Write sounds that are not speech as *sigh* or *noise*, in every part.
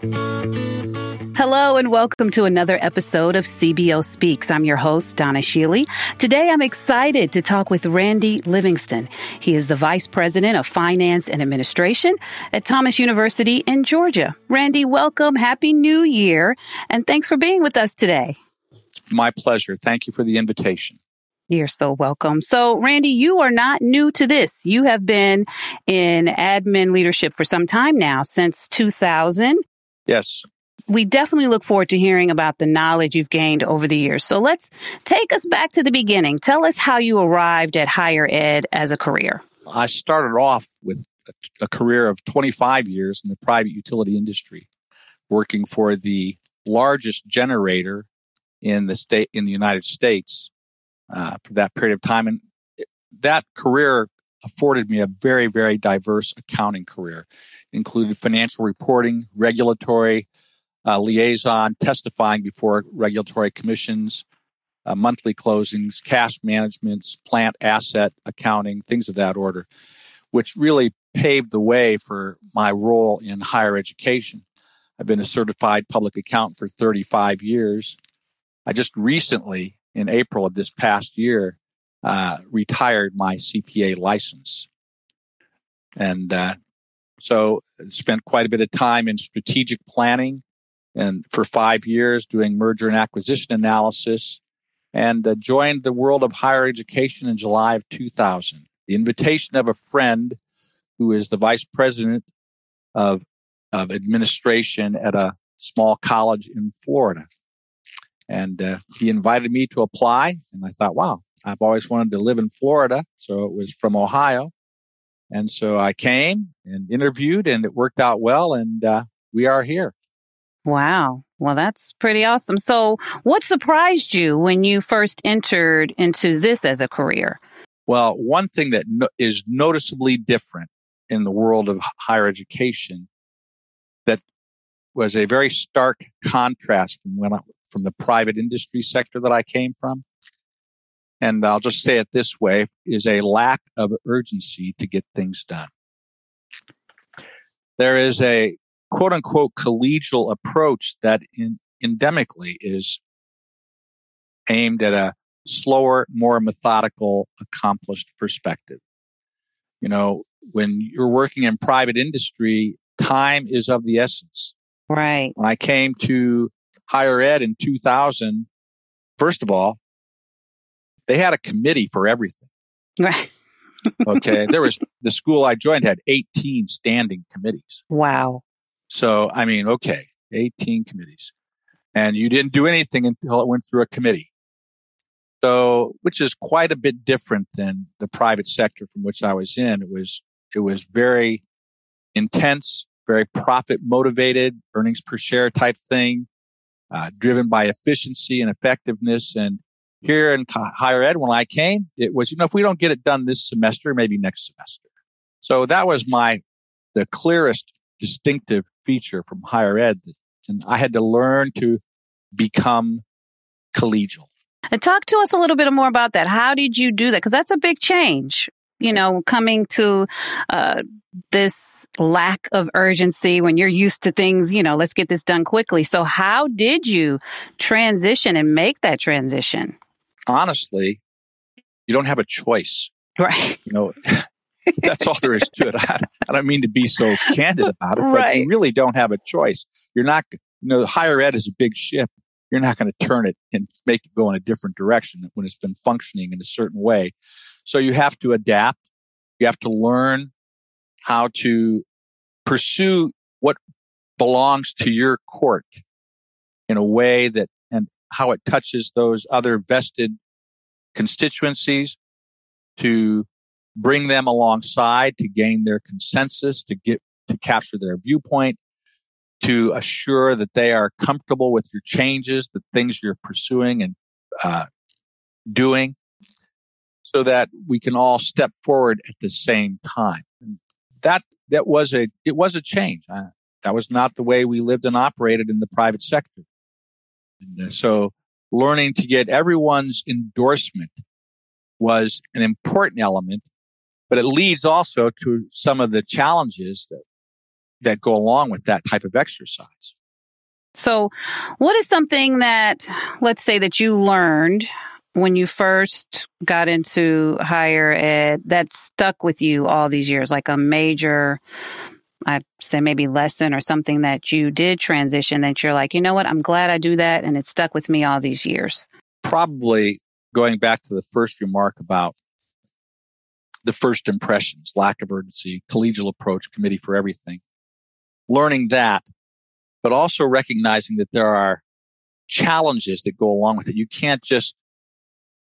Hello and welcome to another episode of CBO Speaks. I'm your host, Donna Shealy. Today I'm excited to talk with Randy Livingston. He is the Vice President of Finance and Administration at Thomas University in Georgia. Randy, welcome. Happy New Year. And thanks for being with us today. My pleasure. Thank you for the invitation. You're so welcome. So, Randy, you are not new to this. You have been in admin leadership for some time now, since 2000. Yes. We definitely look forward to hearing about the knowledge you've gained over the years. So let's take us back to the beginning. Tell us how you arrived at higher ed as a career. I started off with a career of 25 years in the private utility industry, working for the largest generator in the state in the United States uh, for that period of time, and that career afforded me a very, very diverse accounting career included financial reporting, regulatory uh, liaison, testifying before regulatory commissions, uh, monthly closings, cash management, plant asset accounting, things of that order, which really paved the way for my role in higher education. I've been a certified public accountant for 35 years. I just recently, in April of this past year, uh, retired my CPA license. And uh, so spent quite a bit of time in strategic planning and for five years doing merger and acquisition analysis and uh, joined the world of higher education in July of 2000. The invitation of a friend who is the vice president of, of administration at a small college in Florida. And uh, he invited me to apply. And I thought, wow, I've always wanted to live in Florida. So it was from Ohio. And so I came and interviewed, and it worked out well, and uh, we are here. Wow. Well, that's pretty awesome. So, what surprised you when you first entered into this as a career? Well, one thing that no- is noticeably different in the world of higher education that was a very stark contrast from when I, from the private industry sector that I came from and I'll just say it this way, is a lack of urgency to get things done. There is a quote unquote collegial approach that in, endemically is aimed at a slower, more methodical, accomplished perspective. You know, when you're working in private industry, time is of the essence. Right. When I came to higher ed in 2000, first of all, they had a committee for everything. Right. *laughs* okay. There was the school I joined had 18 standing committees. Wow. So, I mean, okay, 18 committees. And you didn't do anything until it went through a committee. So, which is quite a bit different than the private sector from which I was in. It was, it was very intense, very profit motivated, earnings per share type thing, uh, driven by efficiency and effectiveness. And here in higher ed, when I came, it was, you know, if we don't get it done this semester, maybe next semester. So that was my, the clearest distinctive feature from higher ed. And I had to learn to become collegial. And talk to us a little bit more about that. How did you do that? Because that's a big change, you know, coming to uh, this lack of urgency when you're used to things, you know, let's get this done quickly. So, how did you transition and make that transition? Honestly, you don't have a choice. Right. You know, *laughs* that's all there is to it. I, I, don't mean to be so candid about it, but right. you really don't have a choice. You're not, you know, higher ed is a big ship. You're not going to turn it and make it go in a different direction when it's been functioning in a certain way. So you have to adapt. You have to learn how to pursue what belongs to your court in a way that how it touches those other vested constituencies to bring them alongside to gain their consensus, to get, to capture their viewpoint, to assure that they are comfortable with your changes, the things you're pursuing and uh, doing, so that we can all step forward at the same time. And that that was a it was a change. Uh, that was not the way we lived and operated in the private sector. So learning to get everyone's endorsement was an important element, but it leads also to some of the challenges that that go along with that type of exercise. So, what is something that, let's say, that you learned when you first got into higher ed that stuck with you all these years, like a major, I'd say maybe lesson or something that you did transition that you're like, you know what, I'm glad I do that and it stuck with me all these years? Probably going back to the first remark about the first impressions, lack of urgency, collegial approach, committee for everything. Learning that, but also recognizing that there are challenges that go along with it. You can't just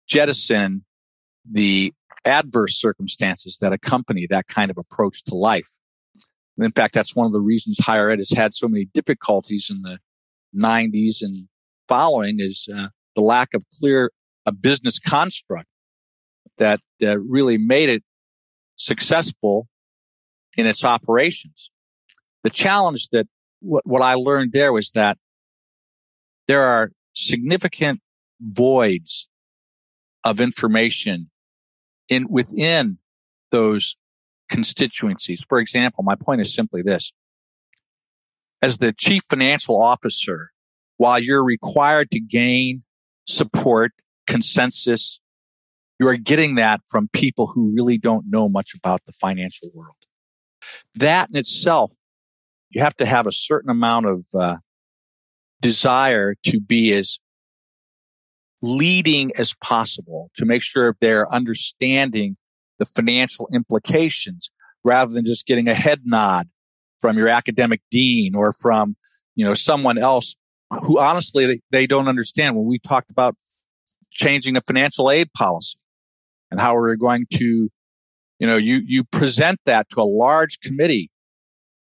jettison the adverse circumstances that accompany that kind of approach to life. And in fact, that's one of the reasons higher ed has had so many difficulties in the 90s and following is uh, the lack of clear a business construct that uh, really made it successful in its operations. The challenge that what, what I learned there was that there are significant voids of information in within those constituencies. For example, my point is simply this. As the chief financial officer, while you're required to gain support, consensus, you are getting that from people who really don't know much about the financial world. That in itself, you have to have a certain amount of uh, desire to be as leading as possible to make sure they're understanding the financial implications rather than just getting a head nod from your academic dean or from you know someone else who honestly they, they don't understand when we talked about changing the financial aid policy and how we're going to, you know, you, you present that to a large committee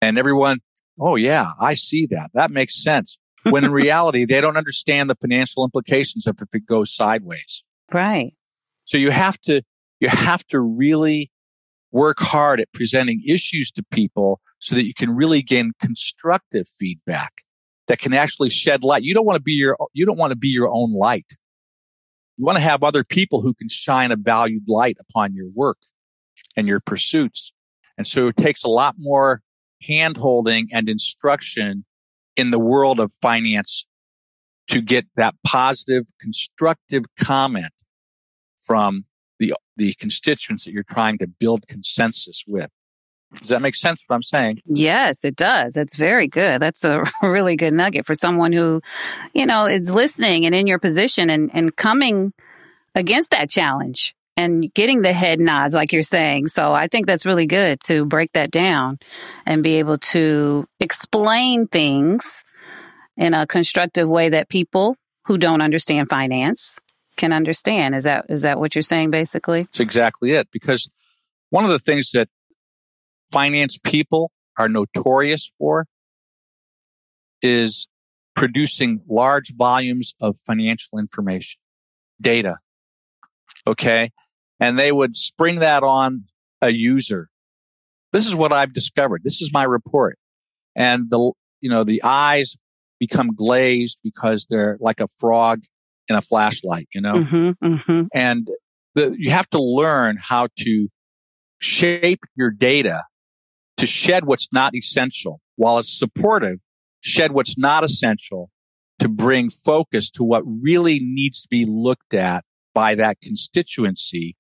and everyone, oh yeah, I see that. That makes sense. When in *laughs* reality, they don't understand the financial implications of if it goes sideways. Right. So you have to, you have to really work hard at presenting issues to people so that you can really gain constructive feedback that can actually shed light. You don't want to be your, you don't want to be your own light. You want to have other people who can shine a valued light upon your work and your pursuits. And so it takes a lot more hand holding and instruction in the world of finance to get that positive, constructive comment from the, the constituents that you're trying to build consensus with. Does that make sense what I'm saying? Yes, it does. It's very good. That's a *laughs* really good nugget for someone who, you know, is listening and in your position and, and coming against that challenge and getting the head nods, like you're saying. So I think that's really good to break that down and be able to explain things in a constructive way that people who don't understand finance can understand. Is that is that what you're saying basically? That's exactly it. Because one of the things that finance people are notorious for is producing large volumes of financial information, data. Okay. And they would spring that on a user. This is what I've discovered. This is my report. And the, you know, the eyes become glazed because they're like a frog in a flashlight, you know? Mm-hmm, mm-hmm. And the, you have to learn how to shape your data to shed what's not essential while it's supportive, shed what's not essential to bring focus to what really needs to be looked at by that constituency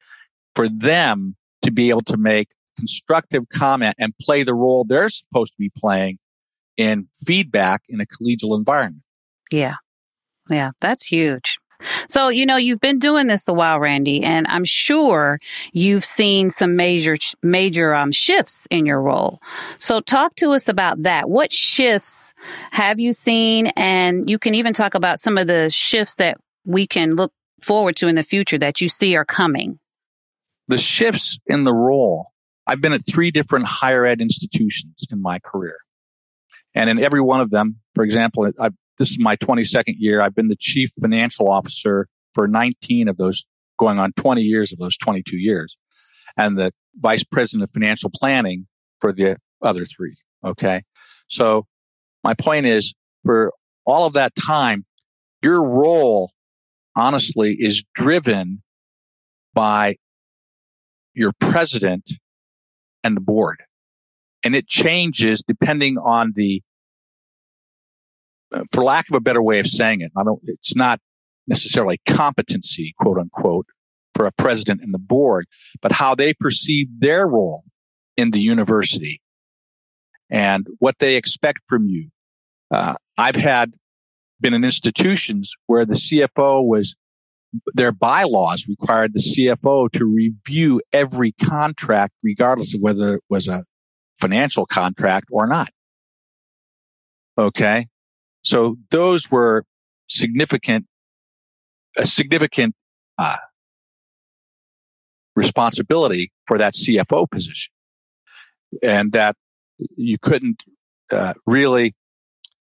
for them to be able to make constructive comment and play the role they're supposed to be playing in feedback in a collegial environment. Yeah. Yeah, that's huge. So, you know, you've been doing this a while, Randy, and I'm sure you've seen some major, major um, shifts in your role. So talk to us about that. What shifts have you seen? And you can even talk about some of the shifts that we can look forward to in the future that you see are coming. The shifts in the role. I've been at three different higher ed institutions in my career. And in every one of them, for example, I've this is my 22nd year. I've been the chief financial officer for 19 of those, going on 20 years of those 22 years, and the vice president of financial planning for the other three. Okay. So my point is for all of that time, your role honestly is driven by your president and the board. and it changes depending on the, for lack of a better way of saying it, I don't, it's not necessarily competency, quote unquote, for a president and the board, but how they perceive their role in the university and what they expect from you. Uh, I've had been in institutions where the CFO was their bylaws required the CFO to review every contract, regardless of whether it was a financial contract or not. Okay. So those were significant, a significant, uh, responsibility for that CFO position and that you couldn't uh, really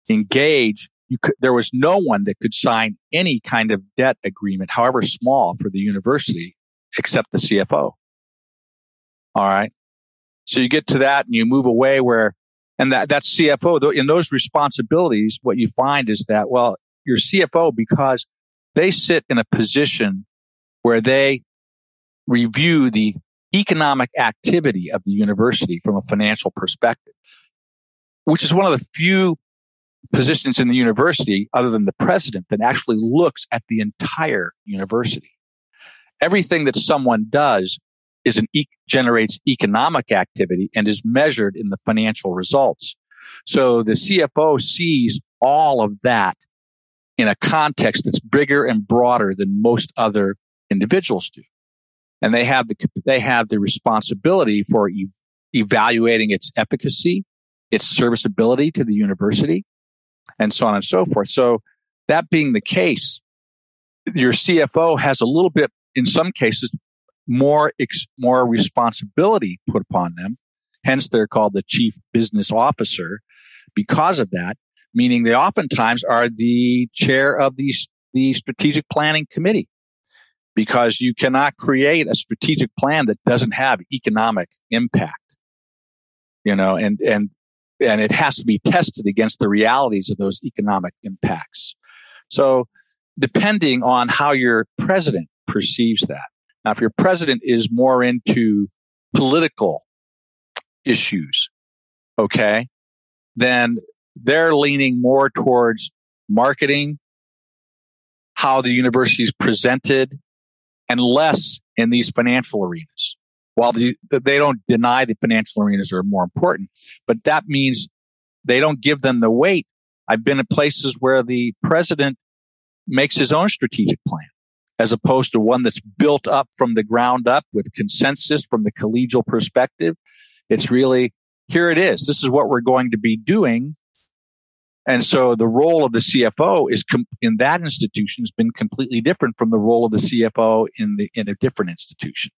engage. You could, there was no one that could sign any kind of debt agreement, however small, for the university, except the CFO. All right. So you get to that and you move away where, and that, that CFO, in those responsibilities, what you find is that, well, your CFO, because they sit in a position where they review the economic activity of the university from a financial perspective, which is one of the few positions in the university other than the president that actually looks at the entire university. Everything that someone does is an e- generates economic activity and is measured in the financial results. So the CFO sees all of that in a context that's bigger and broader than most other individuals do and they have the they have the responsibility for e- evaluating its efficacy, its serviceability to the university, and so on and so forth. So that being the case, your CFO has a little bit, in some cases, more ex, more responsibility put upon them. Hence, they're called the chief business officer because of that. Meaning, they oftentimes are the chair of the the strategic planning committee because you cannot create a strategic plan that doesn't have economic impact. You know, and, and, and it has to be tested against the realities of those economic impacts. So depending on how your president perceives that. Now, if your president is more into political issues, okay, then they're leaning more towards marketing, how the university is presented, and less in these financial arenas. While the, they don't deny the financial arenas are more important, but that means they don't give them the weight. I've been in places where the president makes his own strategic plan as opposed to one that's built up from the ground up with consensus from the collegial perspective. It's really, here it is. This is what we're going to be doing. And so the role of the CFO is com- in that institution has been completely different from the role of the CFO in the, in a different institution.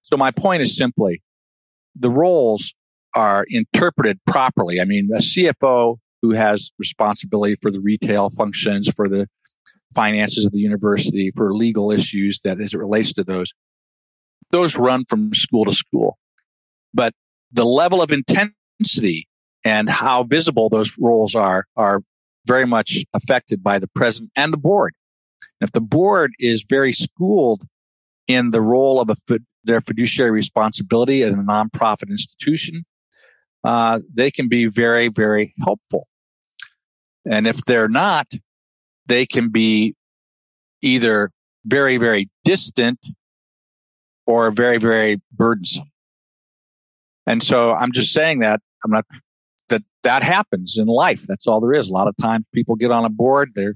So my point is simply the roles are interpreted properly. I mean, a CFO who has responsibility for the retail functions, for the finances of the university, for legal issues that as it relates to those, those run from school to school. But the level of intensity and how visible those roles are are very much affected by the president and the board. if the board is very schooled in the role of a, their fiduciary responsibility in a nonprofit institution, uh, they can be very, very helpful. And if they're not, they can be either very, very distant or very, very burdensome. And so I'm just saying that I'm not that that happens in life. That's all there is. A lot of times people get on a board, they're,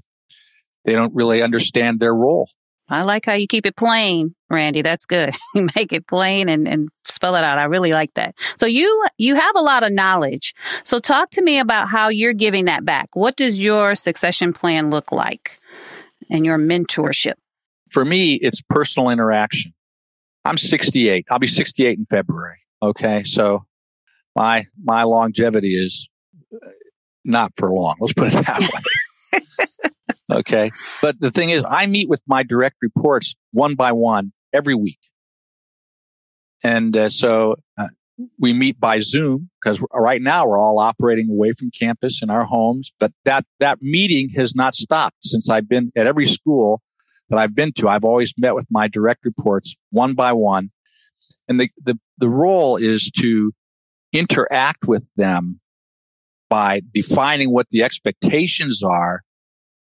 they don't really understand their role. I like how you keep it plain, Randy. That's good. *laughs* you make it plain and, and spell it out. I really like that. So you, you have a lot of knowledge. So talk to me about how you're giving that back. What does your succession plan look like and your mentorship? For me, it's personal interaction. I'm 68. I'll be 68 in February. Okay. So my my longevity is uh, not for long. Let's put it that way. *laughs* okay. But the thing is, I meet with my direct reports one by one every week. And uh, so uh, we meet by Zoom because right now we're all operating away from campus in our homes. But that, that meeting has not stopped since I've been at every school that I've been to. I've always met with my direct reports one by one. And the, the, the role is to interact with them by defining what the expectations are,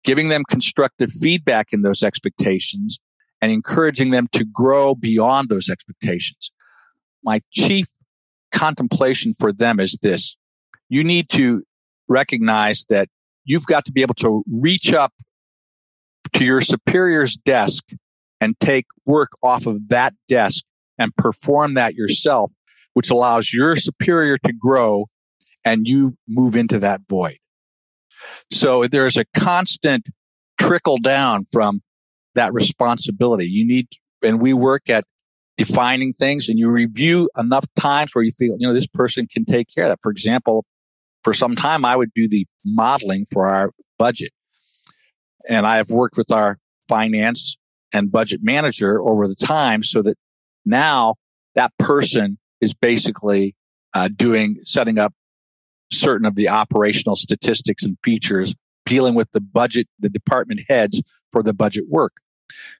giving them constructive feedback in those expectations, and encouraging them to grow beyond those expectations. My chief contemplation for them is this. You need to recognize that you've got to be able to reach up to your superior's desk and take work off of that desk and perform that yourself, which allows your superior to grow and you move into that void. So there's a constant trickle down from that responsibility. You need, and we work at defining things and you review enough times where you feel, you know, this person can take care of that. For example, for some time, I would do the modeling for our budget. And I have worked with our finance and budget manager over the time so that now that person is basically uh, doing, setting up certain of the operational statistics and features dealing with the budget, the department heads for the budget work.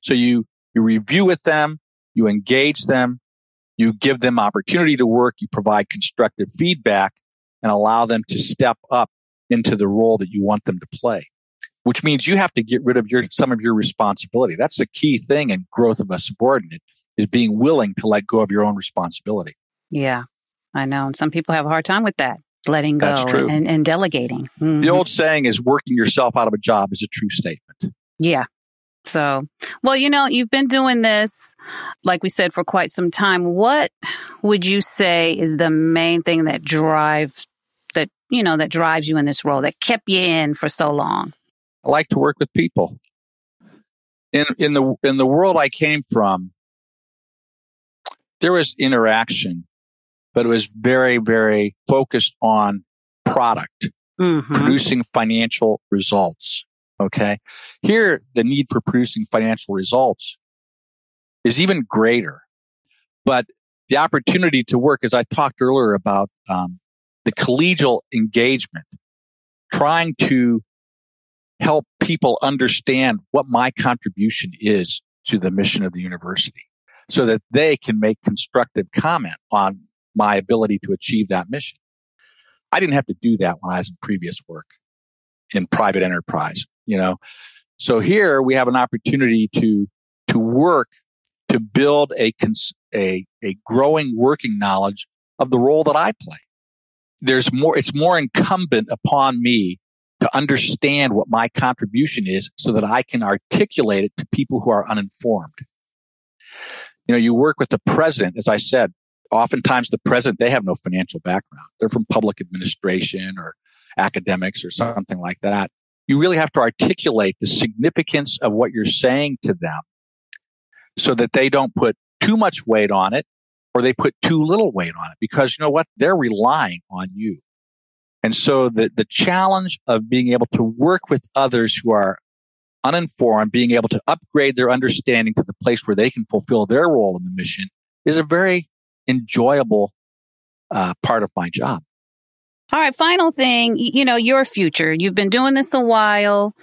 So you, you review with them, you engage them, you give them opportunity to work, you provide constructive feedback and allow them to step up into the role that you want them to play, which means you have to get rid of your, some of your responsibility. That's the key thing in growth of a subordinate is being willing to let go of your own responsibility. Yeah, I know. And some people have a hard time with that, letting go and, and, delegating. Mm-hmm. The old saying is working yourself out of a job is a true statement. Yeah. So, well, you know, you've been doing this, like we said, for quite some time. What would you say is the main thing that drives that, you know, that drives you in this role that kept you in for so long? I like to work with people. In, in the, in the world I came from, there was interaction, but it was very, very focused on product, mm-hmm. producing financial results. Okay. Here, the need for producing financial results is even greater, but the opportunity to work, as I talked earlier about um, the collegial engagement, trying to help people understand what my contribution is to the mission of the university so that they can make constructive comment on my ability to achieve that mission. I didn't have to do that when I was in previous work in private enterprise, you know. So here we have an opportunity to to work to build a a a growing working knowledge of the role that I play. There's more it's more incumbent upon me to understand what my contribution is so that I can articulate it to people who are uninformed you know, you work with the president, as I said, oftentimes the president, they have no financial background. They're from public administration or academics or something like that. You really have to articulate the significance of what you're saying to them so that they don't put too much weight on it or they put too little weight on it because you know what? They're relying on you. And so the, the challenge of being able to work with others who are uninformed, being able to upgrade their understanding to the place where they can fulfill their role in the mission is a very enjoyable uh, part of my job. All right, final thing, you know, your future. You've been doing this a while.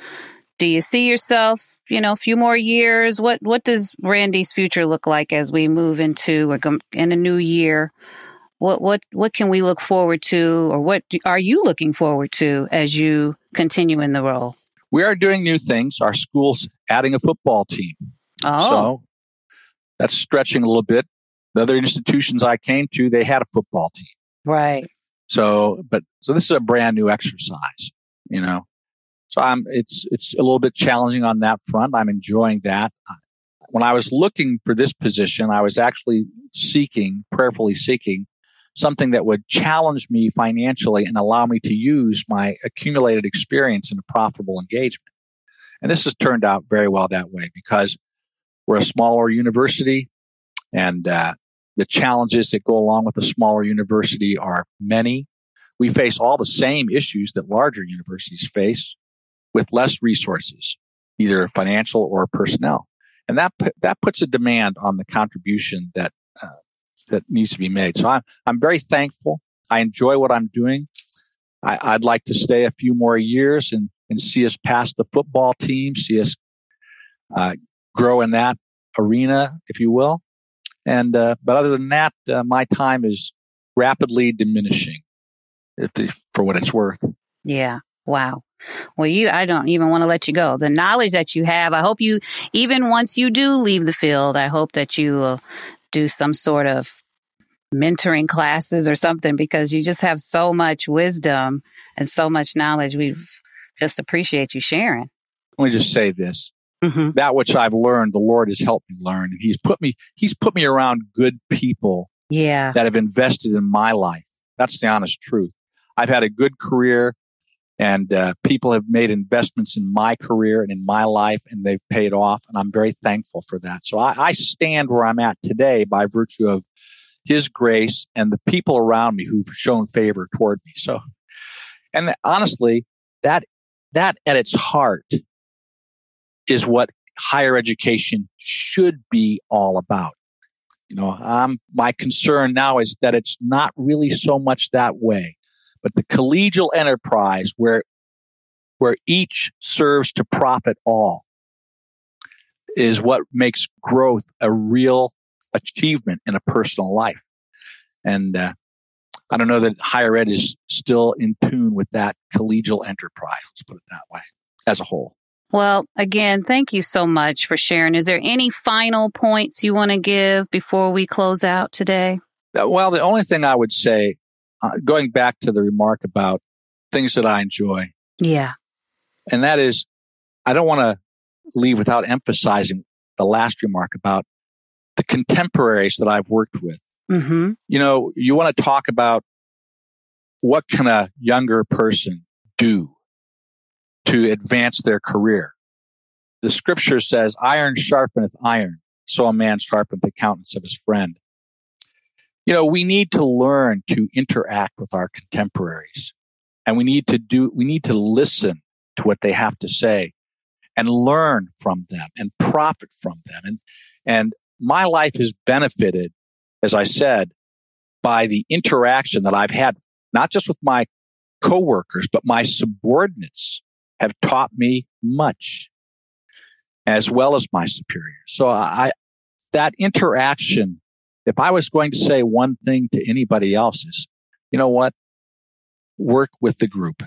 Do you see yourself, you know, a few more years? What what does Randy's future look like as we move into in a new year? What what what can we look forward to, or what do, are you looking forward to as you continue in the role? we are doing new things. Our school's adding a football team. Oh. So that's stretching a little bit. The other institutions I came to, they had a football team. Right. So, but, so this is a brand new exercise, you know. So I'm, it's, it's a little bit challenging on that front. I'm enjoying that. When I was looking for this position, I was actually seeking, prayerfully seeking something that would challenge me financially and allow me to use my accumulated experience in a profitable engagement. And this has turned out very well that way because we're a smaller university and uh, the challenges that go along with a smaller university are many. We face all the same issues that larger universities face with less resources, either financial or personnel. And that, that puts a demand on the contribution that uh, that needs to be made. So I'm, I'm very thankful. I enjoy what I'm doing. I, would like to stay a few more years and, and see us pass the football team, see us uh, grow in that arena, if you will. And uh, but other than that, uh, my time is rapidly diminishing for what it's worth. Yeah. Wow. Well, you, I don't even want to let you go. The knowledge that you have, I hope you, even once you do leave the field, I hope that you will do some sort of mentoring classes or something because you just have so much wisdom and so much knowledge. We just appreciate you sharing. Let me just say this. Mm-hmm. That which I've learned, the Lord has helped me learn. And he's put me, he's put me around good people. Yeah. That have invested in my life. That's the honest truth. I've had a good career and uh, people have made investments in my career and in my life and they've paid off. And I'm very thankful for that. So I, I stand where I'm at today by virtue of his grace and the people around me who've shown favor toward me. So, and honestly, that, that at its heart is what higher education should be all about. You know, um, my concern now is that it's not really so much that way, but the collegial enterprise where, where each serves to profit all is what makes growth a real achievement in a personal life. And, uh, I don't know that higher ed is still in tune with that collegial enterprise. Let's put it that way as a whole. Well, again, thank you so much for sharing. Is there any final points you want to give before we close out today? Uh, well, the only thing I would say, uh, going back to the remark about things that I enjoy. Yeah. And that is, I don't want to leave without emphasizing the last remark about the contemporaries that I've worked with. Mm-hmm. You know, you want to talk about what can a younger person do to advance their career. The scripture says, iron sharpeneth iron, so a man sharpeneth the countenance of his friend. You know, we need to learn to interact with our contemporaries and we need to do, we need to listen to what they have to say and learn from them and profit from them. And, and my life has benefited, as I said, by the interaction that I've had, not just with my coworkers, but my subordinates have taught me much as well as my superior. So I, that interaction, if I was going to say one thing to anybody else is, you know what? Work with the group,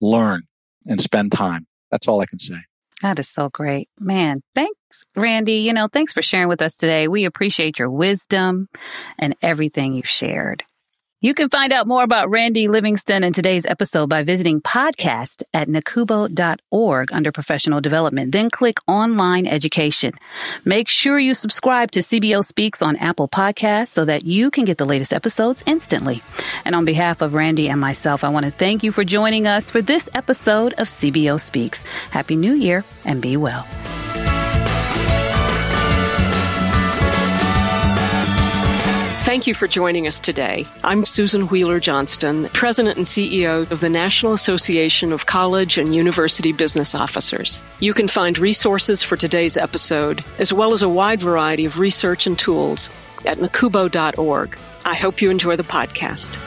learn and spend time. That's all I can say. That is so great. Man, thanks, Randy. You know, thanks for sharing with us today. We appreciate your wisdom and everything you've shared. You can find out more about Randy Livingston in today's episode by visiting podcast at nacubo.org under professional development. Then click online education. Make sure you subscribe to CBO Speaks on Apple Podcasts so that you can get the latest episodes instantly. And on behalf of Randy and myself, I want to thank you for joining us for this episode of CBO Speaks. Happy New Year and be well. Thank you for joining us today. I'm Susan Whealler Johnston, President and CEO of the National Association of College and University Business Officers. You can find resources for today's episode, as well as a wide variety of research and tools at nacubo.org. I hope you enjoy the podcast.